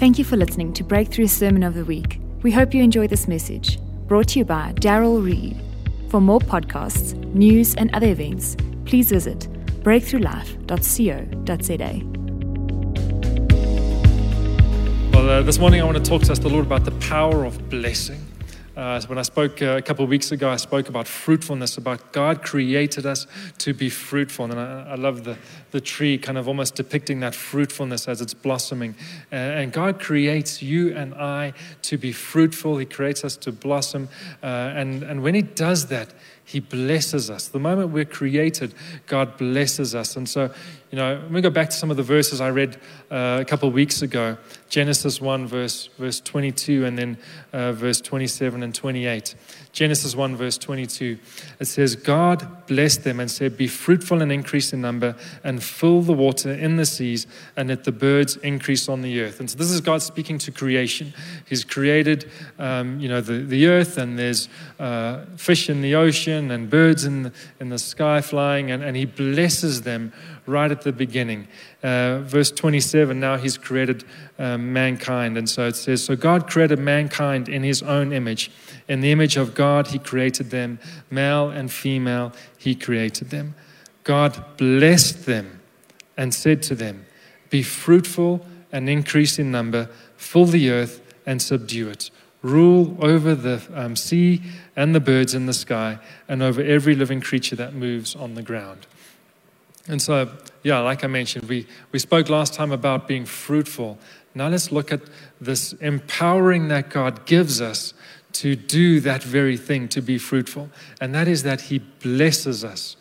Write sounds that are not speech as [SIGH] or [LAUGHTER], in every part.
Thank you for listening to Breakthrough Sermon of the Week. We hope you enjoy this message, brought to you by Darryl Reid. For more podcasts, news, and other events, please visit breakthroughlife.co.za. Well, uh, this morning I want to talk to us, the Lord, about the power of blessing. Uh, when I spoke uh, a couple of weeks ago, I spoke about fruitfulness, about God created us to be fruitful. And I, I love the, the tree kind of almost depicting that fruitfulness as it's blossoming. Uh, and God creates you and I to be fruitful, He creates us to blossom. Uh, and, and when He does that, He blesses us. The moment we're created, God blesses us. And so, you know, let me go back to some of the verses I read uh, a couple of weeks ago Genesis 1, verse, verse 22, and then uh, verse 27 and 28. Genesis 1, verse 22. It says, God blessed them and said, Be fruitful and increase in number, and fill the water in the seas, and let the birds increase on the earth. And so this is God speaking to creation. He's created, um, you know, the, the earth, and there's uh, fish in the ocean, and birds in the, in the sky flying, and, and He blesses them right at the beginning. Uh, verse 27 now he's created uh, mankind. And so it says, So God created mankind in his own image. In the image of God, he created them. Male and female, he created them. God blessed them and said to them, Be fruitful and increase in number, fill the earth and subdue it. Rule over the um, sea and the birds in the sky, and over every living creature that moves on the ground. And so, yeah, like I mentioned, we, we spoke last time about being fruitful. Now let's look at this empowering that God gives us to do that very thing, to be fruitful. And that is that He blesses us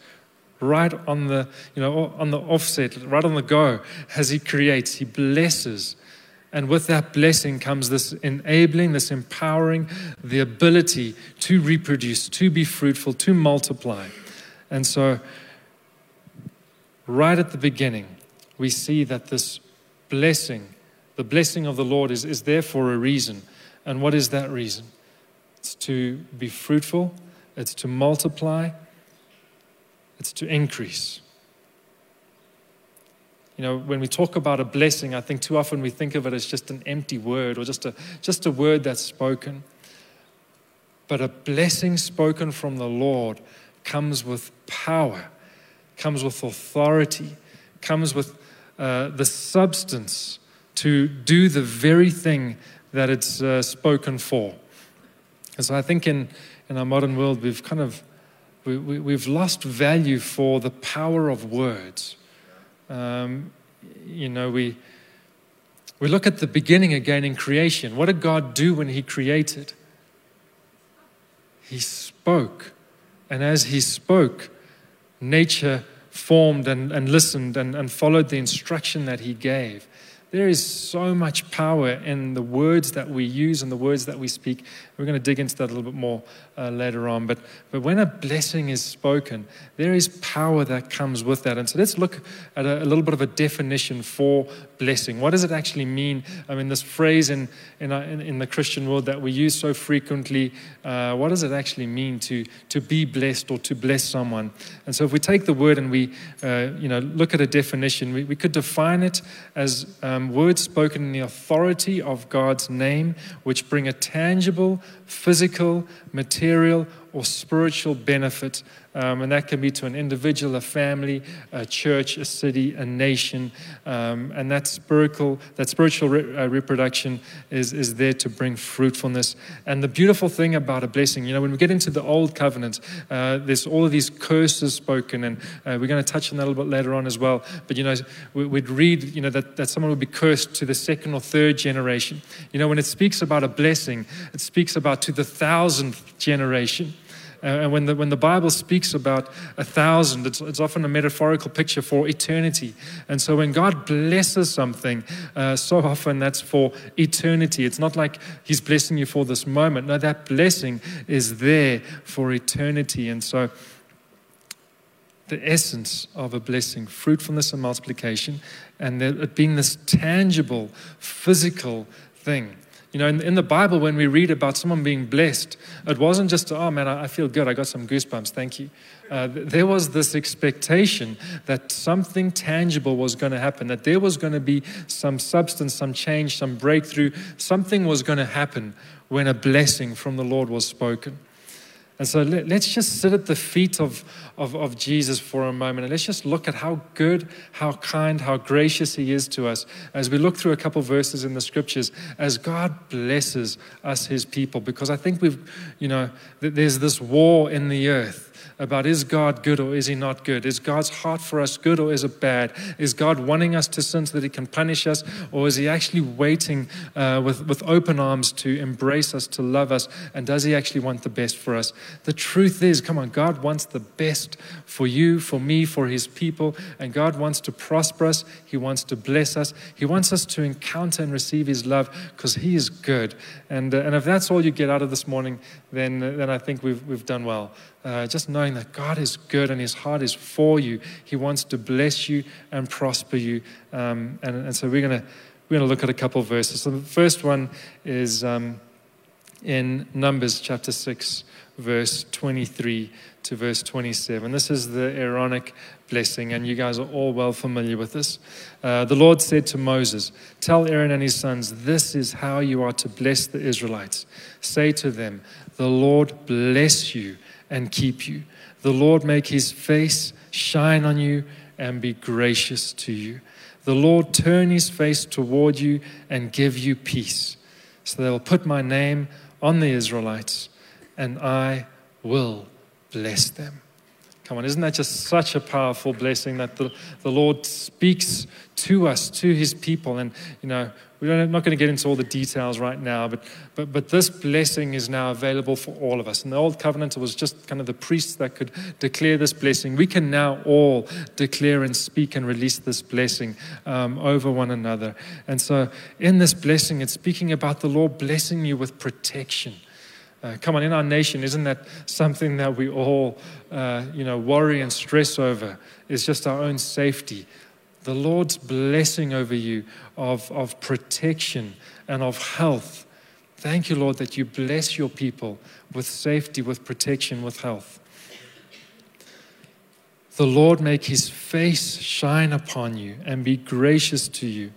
right on the, you know, on the offset, right on the go, as He creates. He blesses. And with that blessing comes this enabling, this empowering, the ability to reproduce, to be fruitful, to multiply. And so, right at the beginning, we see that this blessing, the blessing of the Lord, is, is there for a reason. And what is that reason? It's to be fruitful, it's to multiply, it's to increase. You know, when we talk about a blessing, I think too often we think of it as just an empty word or just a, just a word that's spoken. But a blessing spoken from the Lord comes with power comes with authority, comes with uh, the substance to do the very thing that it's uh, spoken for. And so I think in, in our modern world, we've kind of we, we, we've lost value for the power of words. Um, you know, we, we look at the beginning again in creation. What did God do when He created? He spoke. And as He spoke, nature formed and, and listened and, and followed the instruction that he gave. There is so much power in the words that we use and the words that we speak. We're going to dig into that a little bit more uh, later on. But, but when a blessing is spoken, there is power that comes with that. And so let's look at a, a little bit of a definition for blessing. What does it actually mean? I mean, this phrase in, in, our, in, in the Christian world that we use so frequently, uh, what does it actually mean to, to be blessed or to bless someone? And so if we take the word and we uh, you know, look at a definition, we, we could define it as. Um, words spoken in the authority of God's name, which bring a tangible, physical, material, material or spiritual benefit. Um, and that can be to an individual, a family, a church, a city, a nation. Um, and that spiritual, that spiritual re- uh, reproduction is, is there to bring fruitfulness. And the beautiful thing about a blessing, you know, when we get into the Old Covenant, uh, there's all of these curses spoken. And uh, we're going to touch on that a little bit later on as well. But, you know, we, would read, you know, that, that someone would be cursed to the second or third generation. You know, when it speaks about a blessing, it speaks about to the thousandth generation. Uh, and when the, when the Bible speaks about a thousand, it's, it's often a metaphorical picture for eternity. And so when God blesses something, uh, so often that's for eternity. It's not like He's blessing you for this moment. No, that blessing is there for eternity. And so the essence of a blessing, fruitfulness and multiplication, and it being this tangible, physical thing You know, in, in, the Bible, when we read about someone being blessed, it wasn't just, oh man, I, I feel good, I got some goosebumps, thank you. Uh, there was this expectation that something tangible was going to happen, that there was going to be some substance, some change, some breakthrough, something was going to happen when a blessing from the Lord was spoken. And so let, us just sit at the feet of, of, of, Jesus for a moment and let's just look at how good, how kind, how gracious He is to us as we look through a couple verses in the scriptures as God blesses us, His people. Because I think we've, you know, there's this war in the earth about is God good or is He not good? Is God's heart for us good or is it bad? Is God wanting us to sin so that He can punish us, or is He actually waiting uh, with, with open arms to embrace us, to love us? And does He actually want the best for us? The truth is, come on, God wants the best for you, for me, for His people, and God wants to prosper us. He wants to bless us. He wants us to encounter and receive His love because He is good. And, uh, and if that's all you get out of this morning, then, then I think we've, we've done well. Uh, just knowing that God is good and His heart is for you. He wants to bless you and prosper you. Um, and, and, so we're going to we're to look at a couple verses. So the first one is um, in Numbers chapter 6, verse 23 to verse 27. This is the Aaronic blessing, and you guys are all well familiar with this. Uh, the Lord said to Moses, Tell Aaron and his sons, this is how you are to bless the Israelites. Say to them, The Lord bless you and keep you. The Lord make his face shine on you and be gracious to you. The Lord turn his face toward you and give you peace. So they will put my name on the Israelites, and I will bless them. Come on, isn't that just such a powerful blessing that the, the Lord speaks to us, to his people? And, you know, we're not going to get into all the details right now, but, but, but this blessing is now available for all of us. In the Old Covenant, it was just kind of the priests that could declare this blessing. We can now all declare and speak and release this blessing um, over one another. And so, in this blessing, it's speaking about the Lord blessing you with protection. Uh, come on, in our nation, isn't that something that we all, uh, you know, worry and stress over? Is just our own safety the Lord's blessing over you of, of protection and of health. Thank you, Lord, that you bless your people with safety, with protection, with health. The Lord make his face shine upon you and be gracious to you.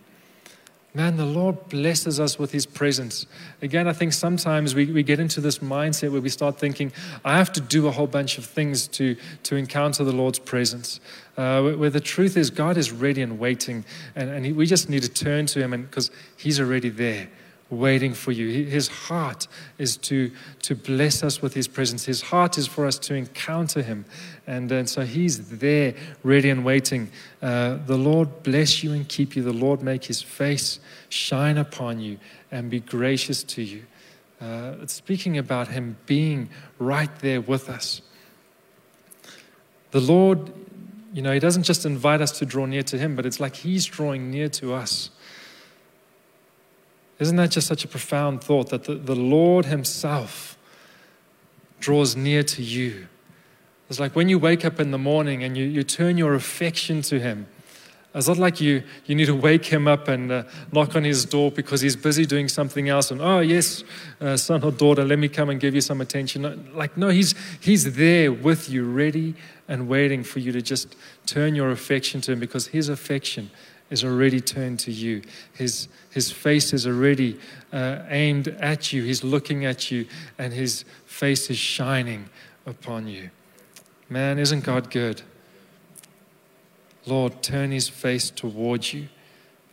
Man, the Lord blesses us with His presence. Again, I think sometimes we, we get into this mindset where we start thinking, I have to do a whole bunch of things to, to encounter the Lord's presence. Uh, where, the truth is, God is ready and waiting, and, and we just need to turn to Him because He's already there waiting for you. His heart is to, to bless us with His presence. His heart is for us to encounter Him. And, and so He's there, ready and waiting. Uh, the Lord bless you and keep you. The Lord make His face shine upon you and be gracious to you. Uh, it's speaking about Him being right there with us. The Lord, you know, He doesn't just invite us to draw near to Him, but it's like He's drawing near to us. Isn't that just such a profound thought that the, the Lord Himself draws near to you? It's like when you wake up in the morning and you, you turn your affection to Him. It's not like you, you need to wake him up and uh, knock on his door because he's busy doing something else. And, oh, yes, uh, son or daughter, let me come and give you some attention. Like, no, he's, he's there with you, ready and waiting for you to just turn your affection to him because his affection is already turned to you. His, his face is already uh, aimed at you. He's looking at you, and his face is shining upon you. Man, isn't God good? Lord, turn his face towards you.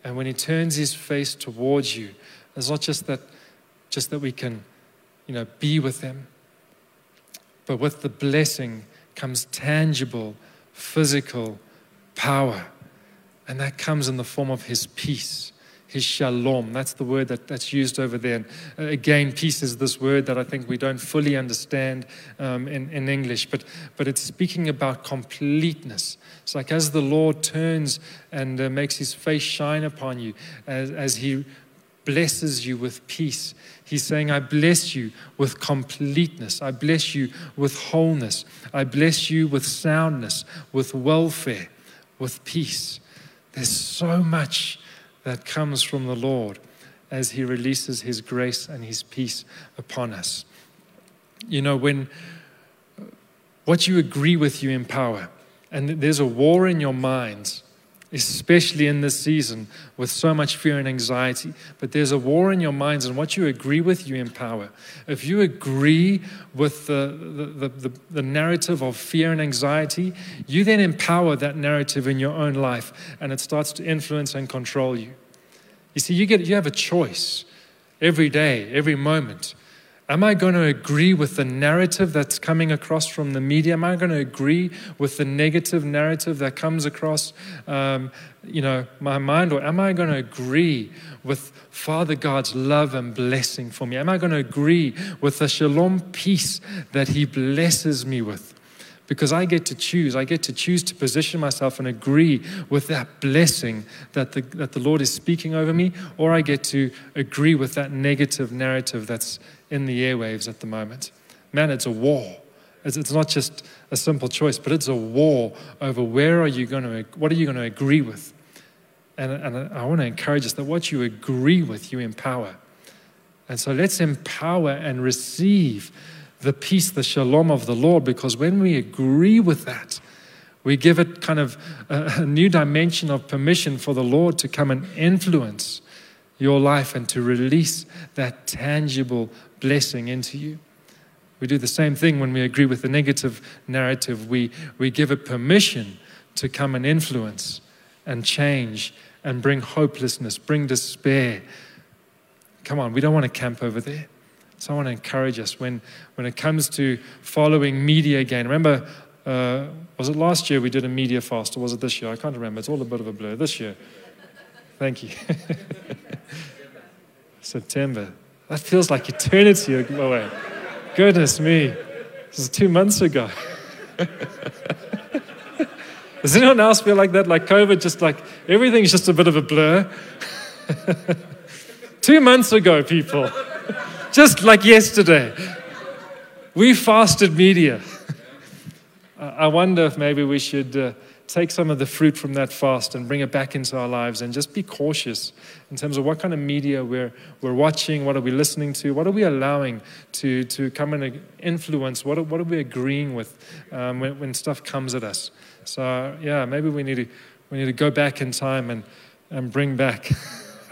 And when he turns his face towards you, it's not just that, just that we can, you know, be with him, but with the blessing comes tangible, physical power. And that comes in the form of his peace, his shalom. That's the word that, that's used over there. And uh, again, peace is this word that I think we don't fully understand um, in, in English, but, but it's speaking about completeness. It's like as the Lord turns and uh, makes his face shine upon you, as, as he blesses you with peace. He's saying, I bless you with completeness. I bless you with wholeness. I bless you with soundness, with welfare, with peace. There's so much that comes from the Lord. as He releases His grace and His peace upon us. You know, when what you agree with, you empower. And there's a war in your minds especially in this season with so much fear and anxiety. But there's a war in your minds, and what you agree with, you empower. If you agree with the, the, the, the, narrative of fear and anxiety, you then empower that narrative in your own life, and it starts to influence and control you. You see, you, get, you have a choice every day, every moment. Am I going to agree with the narrative that's coming across from the media? Am I going to agree with the negative narrative that comes across, um, you know, my mind, or am I going to agree with Father God's love and blessing for me? Am I going to agree with the shalom peace that He blesses me with? because I get to choose. I get to choose to position myself and agree with that blessing that the, that the Lord is speaking over me, or I get to agree with that negative narrative that's in the airwaves at the moment. Man, it's a war. It's, not just a simple choice, but it's a war over where are you going to, what are you going to agree with? And, and I want to encourage us that what you agree with, you empower. And so let's empower and receive the peace, the shalom of the Lord, because when we agree with that, we give it kind of a, a new dimension of permission for the Lord to come and influence your life and to release that tangible blessing into you. We do the same thing when we agree with the negative narrative. We, we give it permission to come and influence and change and bring hopelessness, bring despair. Come on, we don't want to camp over there. So I want to encourage us when, when it comes to following media again. Remember, uh, was it last year we did a media fast, or was it this year? I can't remember. It's all a bit of a blur. This year. Thank you. [LAUGHS] September. That feels like eternity away. Goodness me. This is two months ago. [LAUGHS] Does anyone else feel like that? Like COVID, just like everything's just a bit of a blur? [LAUGHS] two months ago, people [LAUGHS] just like yesterday. We fasted media. I wonder if maybe we should uh, take some of the fruit from that fast and bring it back into our lives and just be cautious in terms of what kind of media we're, we're watching, what are we listening to, what are we allowing to, to come and influence, what are, what are we agreeing with um, when, when stuff comes at us. So, yeah, maybe we need to, we need to go back in time and, and bring back. [LAUGHS]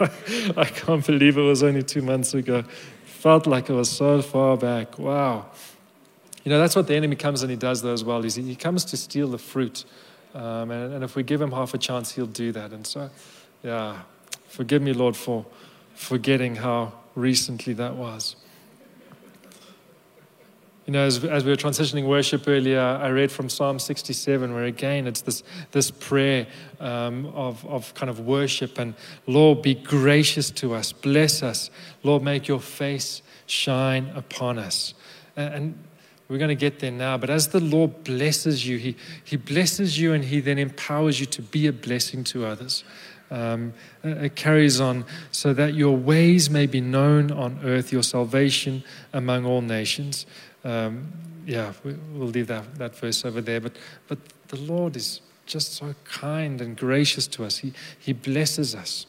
I can't believe it was only two months ago felt like it was so far back. Wow. You know, that's what the enemy comes and he does, though, as well. He's, he comes to steal the fruit. Um, and, and if we give him half a chance, he'll do that. And so, yeah, forgive me, Lord, for forgetting how recently that was. You know, as, as we were transitioning worship earlier, I read from Psalm 67, where again it's this, this prayer um, of, of kind of worship and Lord, be gracious to us, bless us. Lord, make your face shine upon us. And, and we're going to get there now, but as the Lord blesses you, he, he blesses you and He then empowers you to be a blessing to others. Um, it carries on so that your ways may be known on earth, your salvation among all nations. Um, yeah, we, will leave that, that verse over there. But, but the Lord is just so kind and gracious to us. He, he blesses us.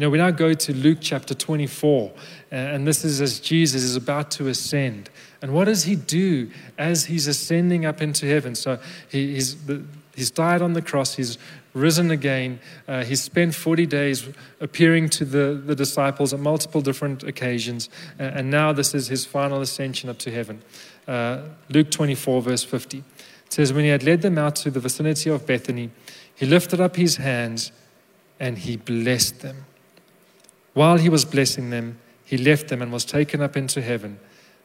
You know, we now go to Luke chapter 24, and this is as Jesus is about to ascend. And what does he do as he's ascending up into heaven? So he, he's, he's died on the cross, he's risen again. Uh, he's spent 40 days appearing to the, the disciples at multiple different occasions. And now this is his final ascension up to heaven. Uh, Luke 24, verse 50. It says, When he had led them out to the vicinity of Bethany, he lifted up his hands and he blessed them. While he was blessing them, he left them and was taken up into heaven.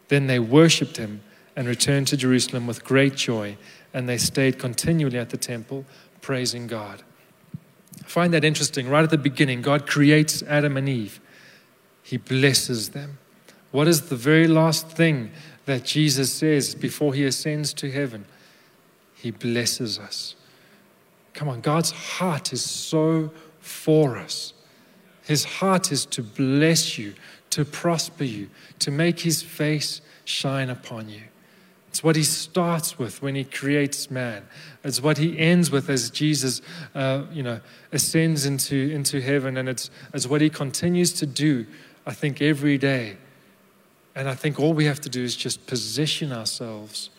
Then they worshipped him and returned to Jerusalem with great joy, and they stayed continually at the temple praising God. I find that interesting. Right at the beginning, God creates Adam and Eve, He blesses them. What is the very last thing that Jesus says before He ascends to heaven? He blesses us. Come on, God's heart is so for us. His heart is to bless you, to prosper you, to make His face shine upon you. It's what he starts with when he creates man. It's what he ends with as Jesus, uh, you know, ascends into, into heaven. And it's, it's what he continues to do I think, every day. And I think all we have to do is just position ourselves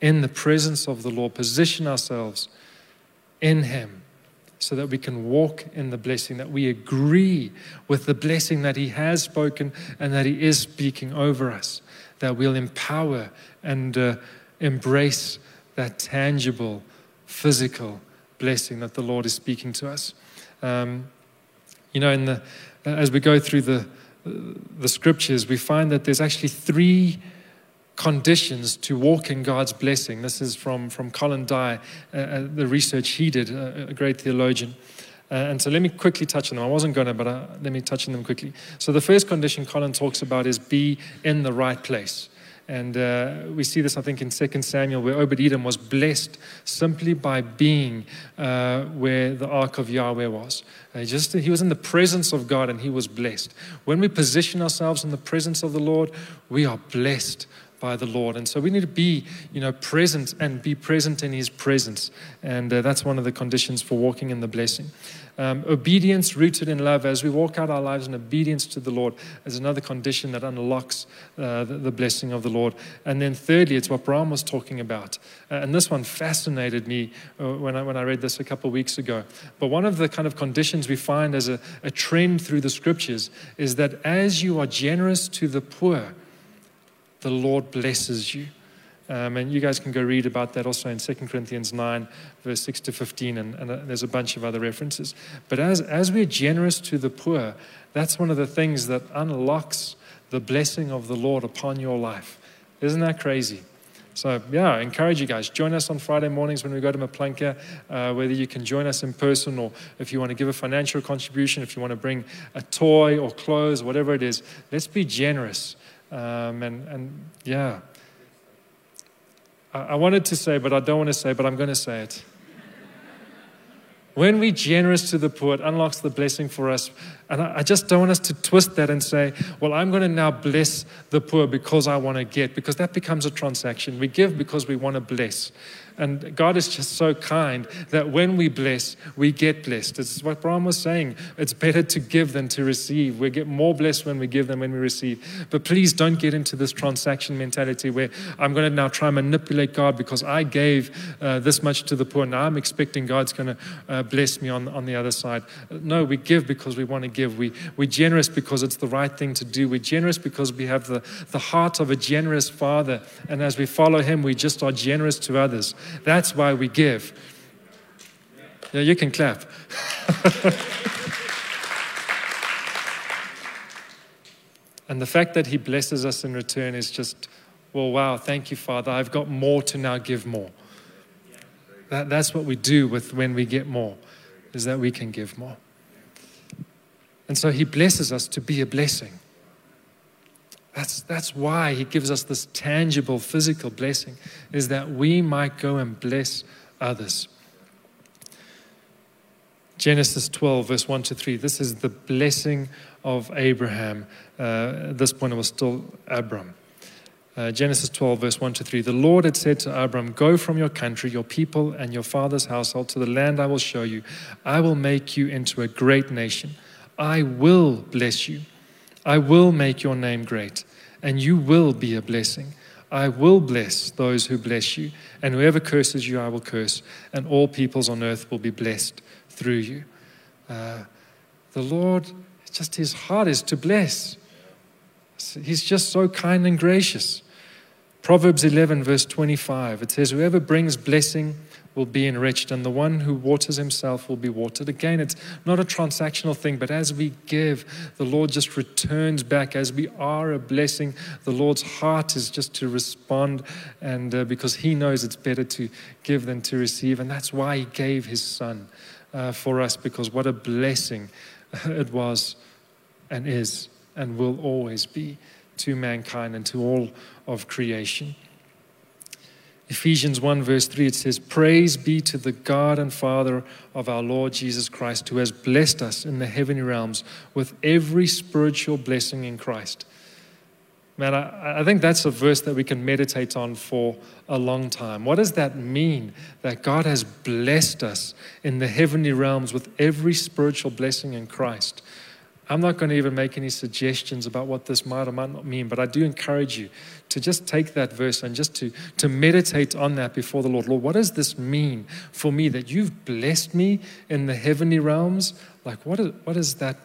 in the presence of the Lord, position ourselves in Him so that we can walk in the blessing, that we agree with the blessing that He has spoken and that He is speaking over us, that we'll empower and uh, embrace that tangible, physical blessing that the Lord is speaking to us. Um, you know, in the, as we go through the, the scriptures, we find that there's actually three conditions to walk in God's blessing. This is from, from Colin Dye, uh, uh, the research he did, a, a great theologian. Uh, and so let me quickly touch on them. I wasn't going to, but uh, let me touch on them quickly. So the first condition Colin talks about is be in the right place. And uh, we see this, I think, in 2 Samuel, where Obed Edom was blessed simply by being uh, where the ark of Yahweh was. Uh, just, he was in the presence of God and he was blessed. When we position ourselves in the presence of the Lord, we are blessed by the Lord. And so we need to be, you know, present and be present in His presence. And uh, that's one of the conditions for walking in the blessing. Um, obedience rooted in love, as we walk out our lives in obedience to the Lord, is another condition that unlocks uh, the, the, blessing of the Lord. And then, thirdly, it's what Bram was talking about. Uh, and this one fascinated me uh, when, I, when I read this a couple of weeks ago. But one of the kind of conditions we find as a, a trend through the scriptures is that as you are generous to the poor, the Lord blesses you. Um, and you guys can go read about that also in 2 Corinthians 9, verse 6 to 15, and, and uh, there's a bunch of other references. But as, as we're generous to the poor, that's one of the things that unlocks the blessing of the Lord upon your life. Isn't that crazy? So, yeah, I encourage you guys. Join us on Friday mornings when we go to Maplanka, uh, whether you can join us in person or if you want to give a financial contribution, if you want to bring a toy or clothes, whatever it is. Let's be generous. Um, and, and yeah, I, I wanted to say, but I don't want to say, but I'm going to say it. When we're generous to the poor, it unlocks the blessing for us. And I, I just don't want us to twist that and say, well, I'm going to now bless the poor because I want to get, because that becomes a transaction. We give because we want to bless. And God is just so kind that when we bless, we get blessed. It's what Bram was saying. It's better to give than to receive. We get more blessed when we give than when we receive. But please don't get into this transaction mentality where I'm going to now try and manipulate God because I gave uh, this much to the poor. Now I'm expecting God's going to uh, bless me on, on the other side. No, we give because we want to give. We, we're generous because it's the right thing to do. We're generous because we have the, the heart of a generous Father. And as we follow Him, we just are generous to others. That's why we give. Yeah, you can clap. [LAUGHS] and the fact that He blesses us in return is just, well, wow, thank you, Father. I've got more to now give more. That, that's what we do with when we get more, is that we can give more. And so He blesses us to be a blessing. That's, that's why he gives us this tangible physical blessing, is that we might go and bless others. Genesis 12, verse 1 to 3. This is the blessing of Abraham. Uh, at this point, it was still Abram. Uh, Genesis 12, verse 1 to 3. The Lord had said to Abram, Go from your country, your people, and your father's household to the land I will show you. I will make you into a great nation. I will bless you. I will make your name great, and you will be a blessing. I will bless those who bless you, and whoever curses you, I will curse, and all peoples on earth will be blessed through you. Uh, the Lord, just his heart is to bless. He's just so kind and gracious. Proverbs 11, verse 25, it says, Whoever brings blessing will be enriched, and the one who waters himself will be watered. Again, it's not a transactional thing, but as we give, the Lord just returns back. As we are a blessing, the Lord's heart is just to respond, and uh, because He knows it's better to give than to receive, and that's why He gave His Son uh, for us, because what a blessing [LAUGHS] it was and is and will always be to mankind and to all of creation. Ephesians 1, verse 3, it says, Praise be to the God and Father of our Lord Jesus Christ, who has blessed us in the heavenly realms with every spiritual blessing in Christ. Man, I, I think that's a verse that we can meditate on for a long time. What does that mean? That God has blessed us in the heavenly realms with every spiritual blessing in Christ. I'm not going to even make any suggestions about what this might or might not mean, but I do encourage you to just take that verse and just to, to meditate on that before the Lord. Lord, what does this mean for me that you've blessed me in the heavenly realms? Like, what, is, what does that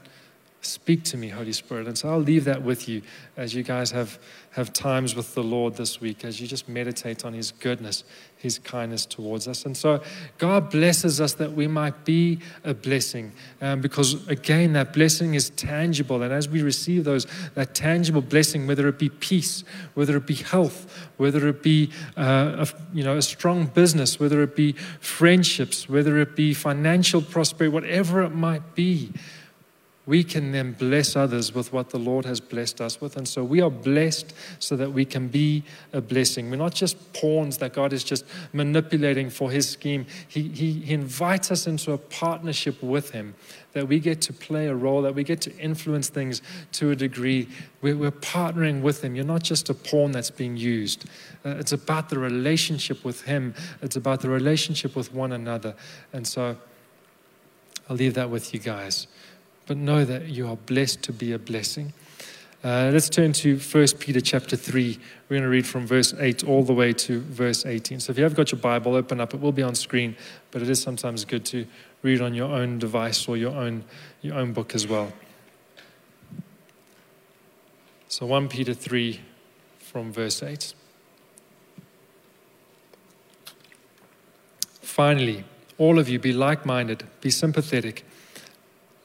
speak to me, Holy Spirit? And so I'll leave that with you as you guys have, have times with the Lord this week, as you just meditate on His goodness his kindness towards us. And so God blesses us that we might be a blessing um, because, again, that blessing is tangible. And as we receive those, that tangible blessing, whether it be peace, whether it be health, whether it be uh, a, you know, a strong business, whether it be friendships, whether it be financial prosperity, whatever it might be, we can then bless others with what the Lord has blessed us with. And so we are blessed so that we can be a blessing. We're not just pawns that God is just manipulating for his scheme. He, he, he invites us into a partnership with him, that we get to play a role, that we get to influence things to a degree. We're, we're partnering with him. You're not just a pawn that's being used. Uh, it's about the relationship with him, it's about the relationship with one another. And so I'll leave that with you guys but know that you are blessed to be a blessing. Uh, let's turn to 1 Peter chapter 3. We're going to read from verse 8 all the way to verse 18. So if you have got your Bible, open up. It will be on screen, but it is sometimes good to read on your own device or your own, your own book as well. So 1 Peter 3 from verse 8. Finally, all of you be like minded, be sympathetic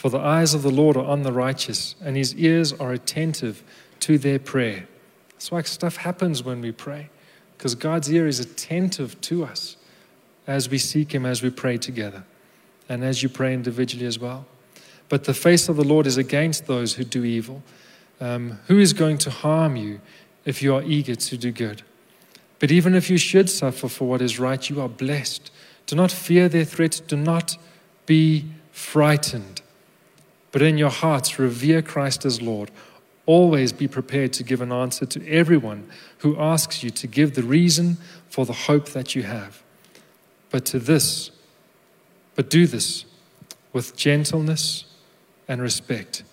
For the eyes of the Lord are on the righteous, and his ears are attentive to their prayer. That's why stuff happens when we pray, because God's ear is attentive to us as we seek him, as we pray together, and as you pray individually as well. But the face of the Lord is against those who do evil. Um, who is going to harm you if you are eager to do good? But even if you should suffer for what is right, you are blessed. Do not fear their threats, do not be frightened. But in your hearts, revere Christ as Lord. Always be prepared to give an answer to everyone who asks you to give the reason for the hope that you have. But to this, but do this with gentleness and respect,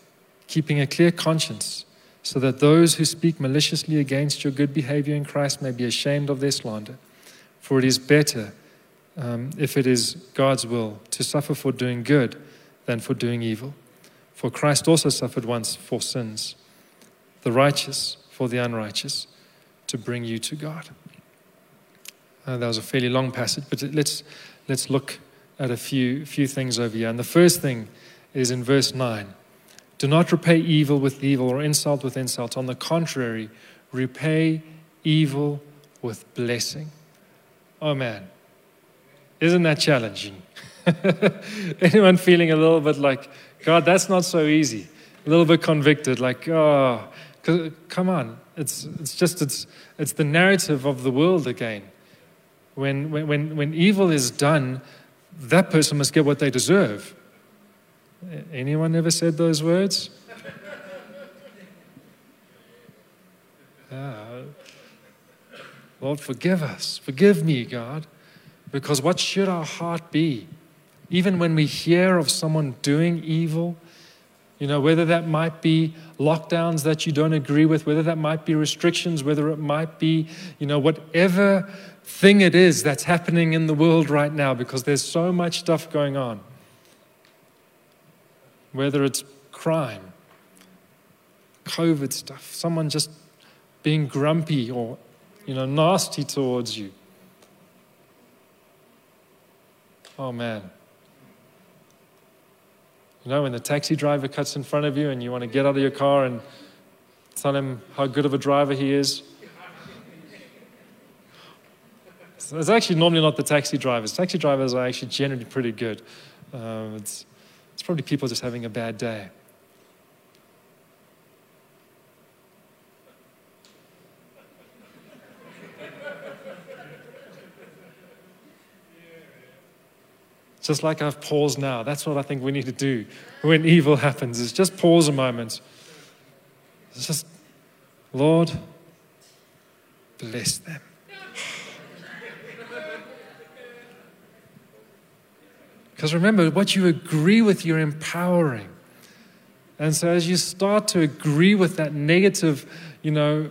keeping a clear conscience, so that those who speak maliciously against your good behavior in Christ may be ashamed of their slander. For it is better, um, if it is God's will, to suffer for doing good than for doing evil. For Christ also suffered once for sins, the righteous for the unrighteous, to bring you to God. Uh, that was a fairly long passage, but let's, let's look at a few, few things over here. And the first thing is in verse 9 Do not repay evil with evil or insult with insult. On the contrary, repay evil with blessing. Oh man, isn't that challenging? [LAUGHS] Anyone feeling a little bit like, God, that's not so easy. A little bit convicted, like, oh, come on. It's, it's just, it's, it's the narrative of the world again. When, when, when evil is done, that person must get what they deserve. Anyone ever said those words? [LAUGHS] Ah. Lord, forgive us. Forgive me, God. Because what should our heart be? Even when we hear of someone doing evil, you know, whether that might be lockdowns that you don't agree with, whether that might be restrictions, whether it might be, you know, whatever thing it is that's happening in the world right now, because there's so much stuff going on. Whether it's crime, COVID stuff, someone just being grumpy or, you know, nasty towards you. Oh man. You know, when the taxi driver cuts in front of you and you want to get out of your car and tell him how good of a driver he is. It's actually normally not the taxi drivers. Taxi drivers are actually generally pretty good. Um, it's, it's probably people just having a bad day. Just like I've paused now. That's what I think we need to do when evil happens, is just pause a moment. It's just, Lord, bless them. Because remember, what you agree with, you're empowering. And so as you start to agree with that negative, you know,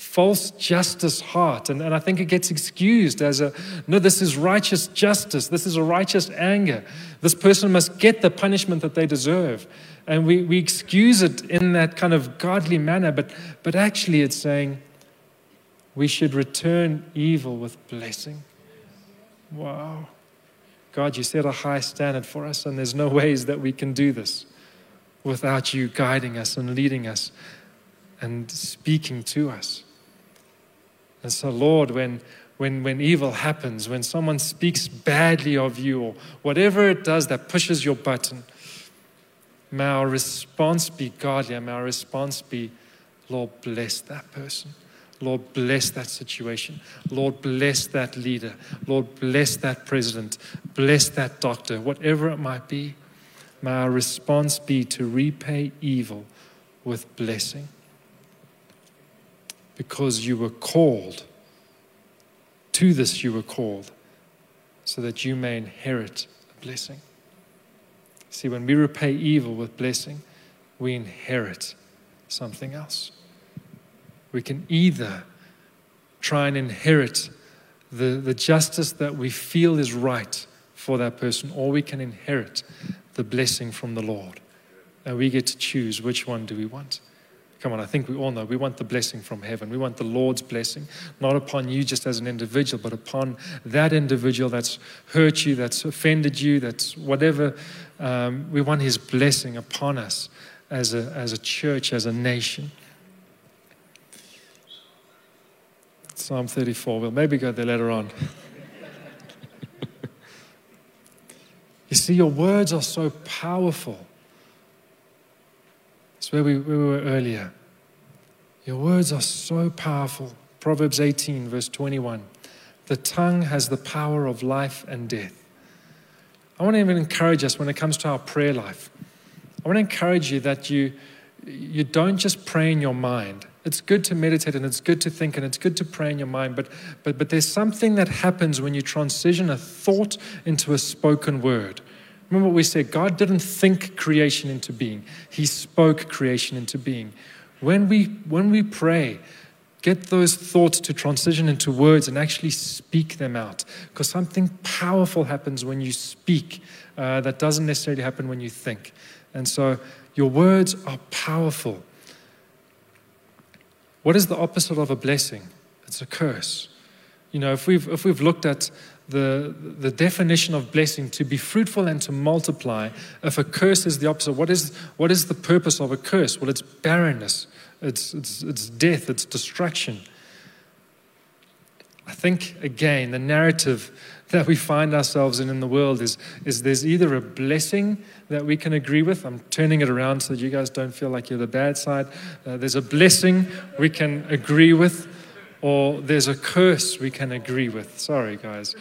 false justice heart, and, and I think it gets excused as a no, this is righteous justice, this is a righteous anger. This person must get the punishment that they deserve. And we, we excuse it in that kind of godly manner, but, but actually it's saying we should return evil with blessing. Wow. God, you set a high standard for us, and there's no ways that we can do this without you guiding us and leading us and speaking to us. And so, Lord, when, when, when evil happens, when someone speaks badly of you, or whatever it does that pushes your button, may our response be godly, and may our response be, Lord, bless that person. Lord, bless that situation. Lord, bless that leader. Lord, bless that president. Bless that doctor, whatever it might be. May our response be to repay evil with blessing. Because you were called, to this you were called, so that you may inherit a blessing. See, when we repay evil with blessing, we inherit something else. We can either try and inherit the, the justice that we feel is right for that person, or we can inherit the blessing from the Lord. And we get to choose which one do we want. Come on, I think we all know we want the blessing from heaven. We want the Lord's blessing, not upon you just as an individual, but upon that individual that's hurt you, that's offended you, that's whatever. Um, we want His blessing upon us as a, as a church, as a nation. Psalm 34. We'll maybe go there later on. [LAUGHS] you see, your words are so powerful. It's where we, where we were earlier. Your words are so powerful. Proverbs 18, verse 21. The tongue has the power of life and death. I want to even encourage us when it comes to our prayer life. I want to encourage you that you, you don't just pray in your mind. It's good to meditate and it's good to think and it's good to pray in your mind, but, but, but there's something that happens when you transition a thought into a spoken word. Remember what we said God didn't think creation into being, He spoke creation into being. When we, when we pray, get those thoughts to transition into words and actually speak them out. Because something powerful happens when you speak uh, that doesn't necessarily happen when you think. And so your words are powerful. What is the opposite of a blessing? It's a curse. You know, if we've, if we've looked at the, the definition of blessing to be fruitful and to multiply, if a curse is the opposite, what is, what is the purpose of a curse? Well, it's barrenness, it's, it's, it's death, it's destruction. I think, again, the narrative that we find ourselves in in the world is, is there's either a blessing that we can agree with. I'm turning it around so that you guys don't feel like you're the bad side. Uh, there's a blessing we can agree with, or there's a curse we can agree with. Sorry, guys.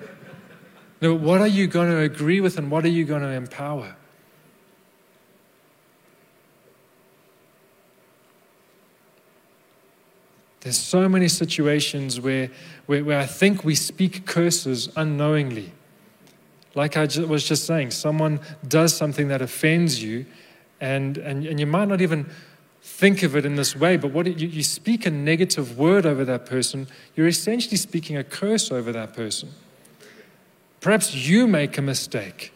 [LAUGHS] now, what are you going to agree with and what are you going to empower? There's so many situations where, where, where I think we speak curses unknowingly. Like I was just saying, someone does something that offends you, and, and, and you might not even think of it in this way, but what you, you speak a negative word over that person, you're essentially speaking a curse over that person. Perhaps you make a mistake,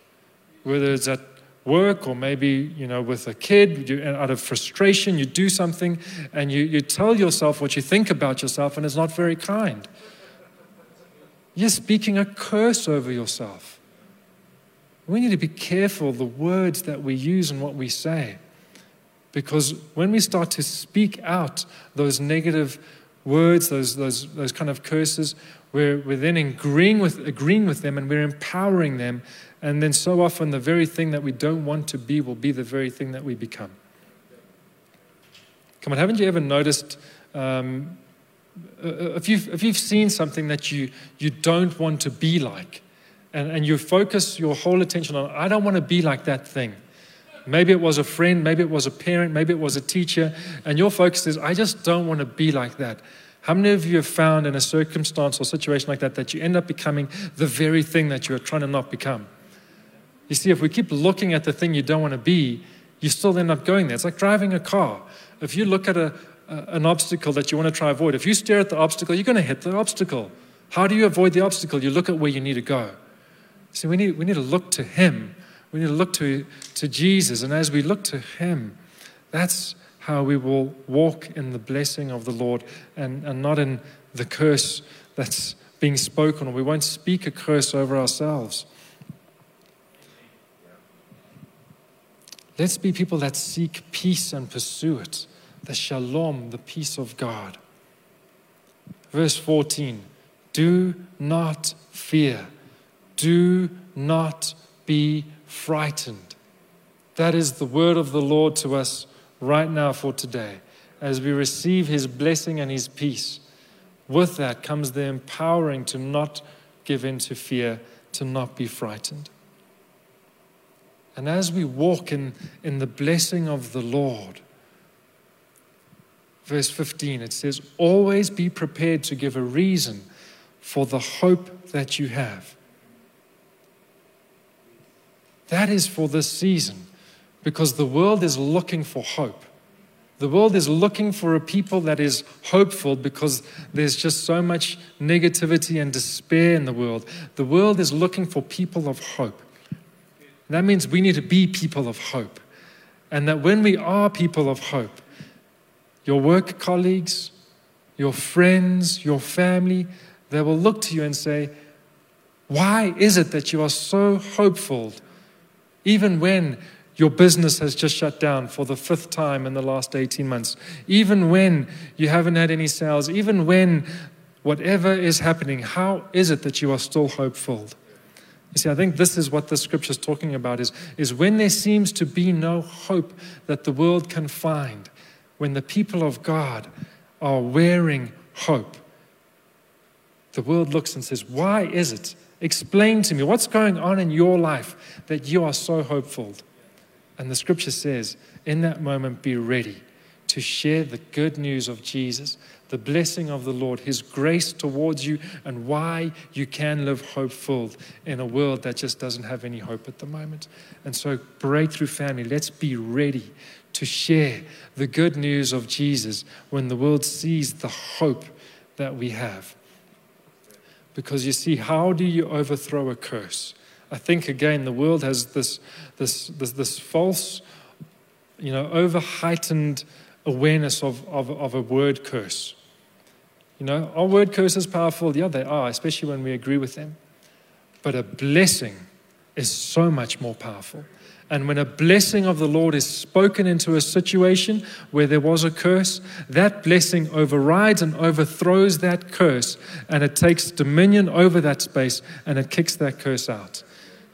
whether it's at work or maybe you know with a kid you, out of frustration you do something and you, you tell yourself what you think about yourself and it's not very kind. You're speaking a curse over yourself. We need to be careful the words that we use and what we say because when we start to speak out those negative words those, those, those kind of curses we're, we're then agreeing with, agreeing with them and we're empowering them and then so often, the very thing that we don't want to be will be the very thing that we become. Come on, haven't you ever noticed um, if, you've, if you've seen something that you, you don't want to be like, and, and you focus your whole attention on, I don't want to be like that thing. Maybe it was a friend, maybe it was a parent, maybe it was a teacher, and your focus is, I just don't want to be like that. How many of you have found in a circumstance or situation like that that you end up becoming the very thing that you are trying to not become? You see, if we keep looking at the thing you don't want to be, you still end up going there. It's like driving a car. If you look at a, a, an obstacle that you want to try avoid, if you stare at the obstacle, you're going to hit the obstacle. How do you avoid the obstacle? You look at where you need to go. See, we need, we need to look to Him. We need to look to, to Jesus. And as we look to Him, that's how we will walk in the blessing of the Lord and, and not in the curse that's being spoken, we won't speak a curse over ourselves. Let's be people that seek peace and pursue it, the shalom, the peace of God. Verse 14 Do not fear, do not be frightened. That is the word of the Lord to us right now for today. As we receive his blessing and his peace, with that comes the empowering to not give in to fear, to not be frightened. And as we walk in, in the blessing of the Lord, verse 15, it says, Always be prepared to give a reason for the hope that you have. That is for this season because the world is looking for hope. The world is looking for a people that is hopeful because there's just so much negativity and despair in the world. The world is looking for people of hope. That means we need to be people of hope. And that when we are people of hope, your work colleagues, your friends, your family, they will look to you and say, Why is it that you are so hopeful even when your business has just shut down for the fifth time in the last 18 months, even when you haven't had any sales, even when whatever is happening, how is it that you are still hopeful? You see, I think this is what the scripture is talking about is, is when there seems to be no hope that the world can find, when the people of God are wearing hope, the world looks and says, Why is it Explain to me what's going on in your life that you are so hopeful. And the scripture says, in that moment, be ready to share the good news of Jesus, the blessing of the Lord, His grace towards you, and why you can live hopeful in a world that just doesn't have any hope at the moment. And so, Breakthrough Family, let's be ready to share the good news of Jesus when the world sees the hope that we have. Because you see, how do you overthrow a curse? I think again, the world has this, this, this, this false, you know, over heightened awareness of, of, of a word curse. You know, are word curses powerful? Yeah, they are, especially when we agree with them. But a blessing is so much more powerful. And when a blessing of the Lord is spoken into a situation where there was a curse, that blessing overrides and overthrows that curse, and it takes dominion over that space and it kicks that curse out.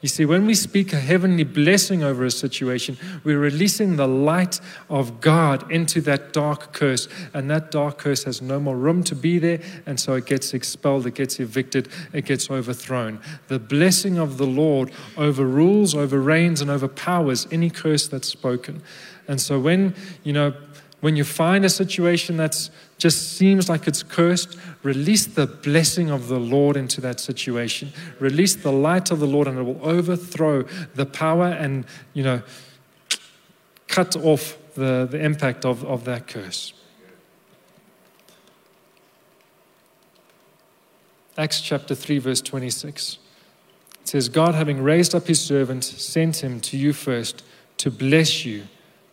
You see, when we speak a heavenly blessing over a situation, we're releasing the light of God into that dark curse, and that dark curse has no more room to be there, and so it gets expelled, it gets evicted, it gets overthrown. The blessing of the Lord overrules, overreigns, and overpowers any curse that's spoken. And so when, you know, when you find a situation that just seems like it's cursed, release the blessing of the Lord into that situation. Release the light of the Lord, and it will overthrow the power and, you know, cut off the, the impact of, of that curse. Acts chapter 3, verse 26. It says, God, having raised up his servant, sent him to you first to bless you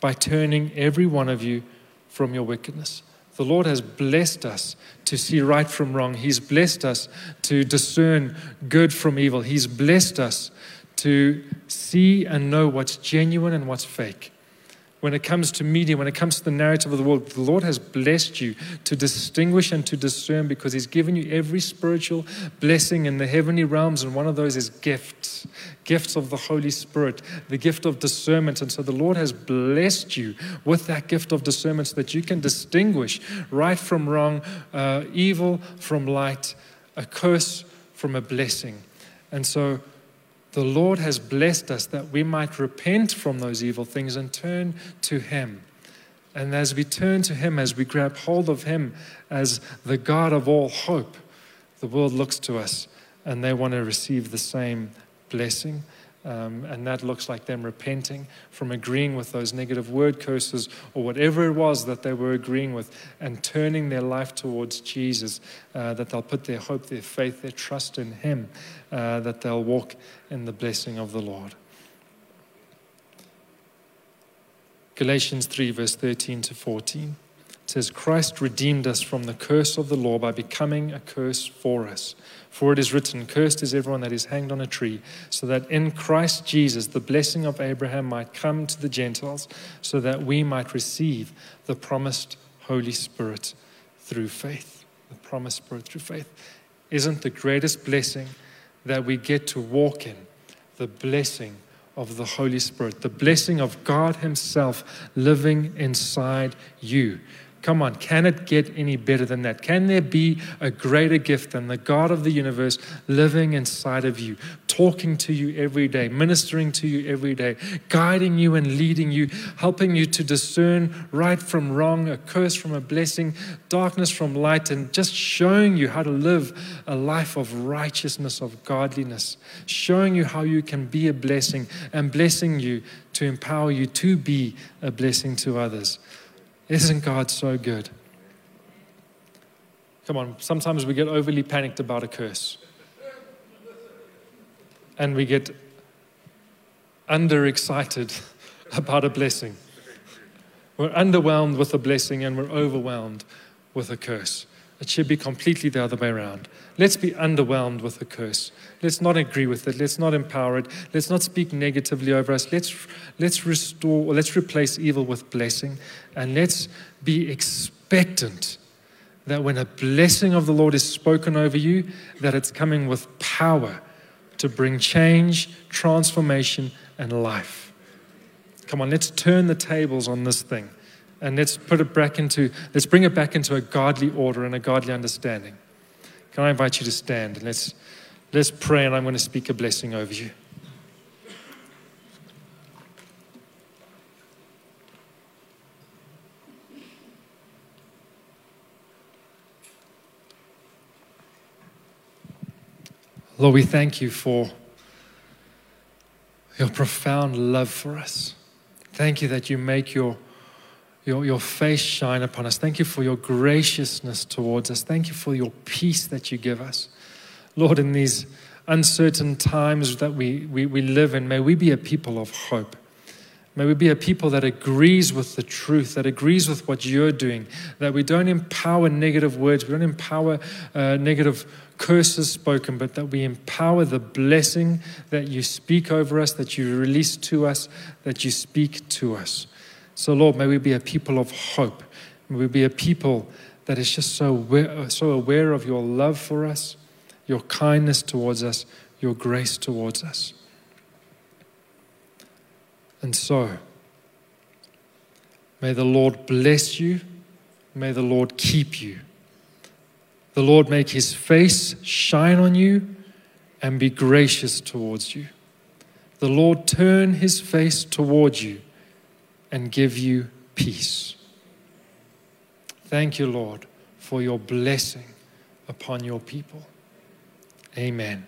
by turning every one of you from your wickedness. The Lord has blessed us to see right from wrong. He's blessed us to discern good from evil. He's blessed us to see and know what's genuine and what's fake when it comes to media, when it comes to the narrative of the world, the Lord has blessed you to distinguish and to discern because He's given you every spiritual blessing in the heavenly realms, and one of those is gifts gifts of the Holy Spirit, the gift of discernment. And so the Lord has blessed you with that gift of discernment so that you can distinguish right from wrong, uh, evil from light, a curse from a blessing. And so The Lord has blessed us that we might repent from those evil things and turn to Him. And as we turn to Him, as we grab hold of Him as the God of all hope, the world looks to us and they want to receive the same blessing. Um, and that looks like them repenting from agreeing with those negative word curses or whatever it was that they were agreeing with and turning their life towards Jesus, uh, that they'll put their hope, their faith, their trust in Him, uh, that they'll walk in the blessing of the Lord. Galatians 3, verse 13 to 14 says, Christ redeemed us from the curse of the law by becoming a curse for us. For it is written, Cursed is everyone that is hanged on a tree, so that in Christ Jesus the blessing of Abraham might come to the Gentiles, so that we might receive the promised Holy Spirit through faith. The promised Spirit through faith. Isn't the greatest blessing that we get to walk in the blessing of the Holy Spirit, the blessing of God Himself living inside you? Come on, can it get any better than that? Can there be a greater gift than the God of the universe living inside of you, talking to you every day, ministering to you every day, guiding you and leading you, helping you to discern right from wrong, a curse from a blessing, darkness from light, and just showing you how to live a life of righteousness, of godliness, showing you how you can be a blessing and blessing you to empower you to be a blessing to others. Isn't God so good? Come on, sometimes we get overly panicked about a curse. And we get underexcited [LAUGHS] about a blessing. We're underwhelmed with a blessing and we're overwhelmed with a curse. It should be completely the other way around. Let's be underwhelmed with the curse. Let's not agree with it. Let's not empower it. Let's not speak negatively over us. Let's, let's restore or let's replace evil with blessing. And let's be expectant that when a blessing of the Lord is spoken over you, that it's coming with power to bring change, transformation, and life. Come on, let's turn the tables on this thing and let's put it back into, let's bring it back into a godly order and a godly understanding. Can I invite you to stand and let's, let's pray, and I'm going to speak a blessing over you. Lord, we thank you for your profound love for us. Thank you that you make your your, your face shine upon us. Thank you for your graciousness towards us. Thank you for your peace that you give us. Lord, in these uncertain times that we, we, we live in, may we be a people of hope. May we be a people that agrees with the truth, that agrees with what you're doing, that we don't empower negative words, we don't empower uh, negative curses spoken, but that we empower the blessing that you speak over us, that you release to us, that you speak to us. So, Lord, may we be a people of hope. May we be a people that is just so aware, so aware of your love for us, your kindness towards us, your grace towards us. And so, may the Lord bless you. May the Lord keep you. The Lord make his face shine on you and be gracious towards you. The Lord turn his face towards you and give you peace. Thank you, Lord, for your blessing upon your people. Amen.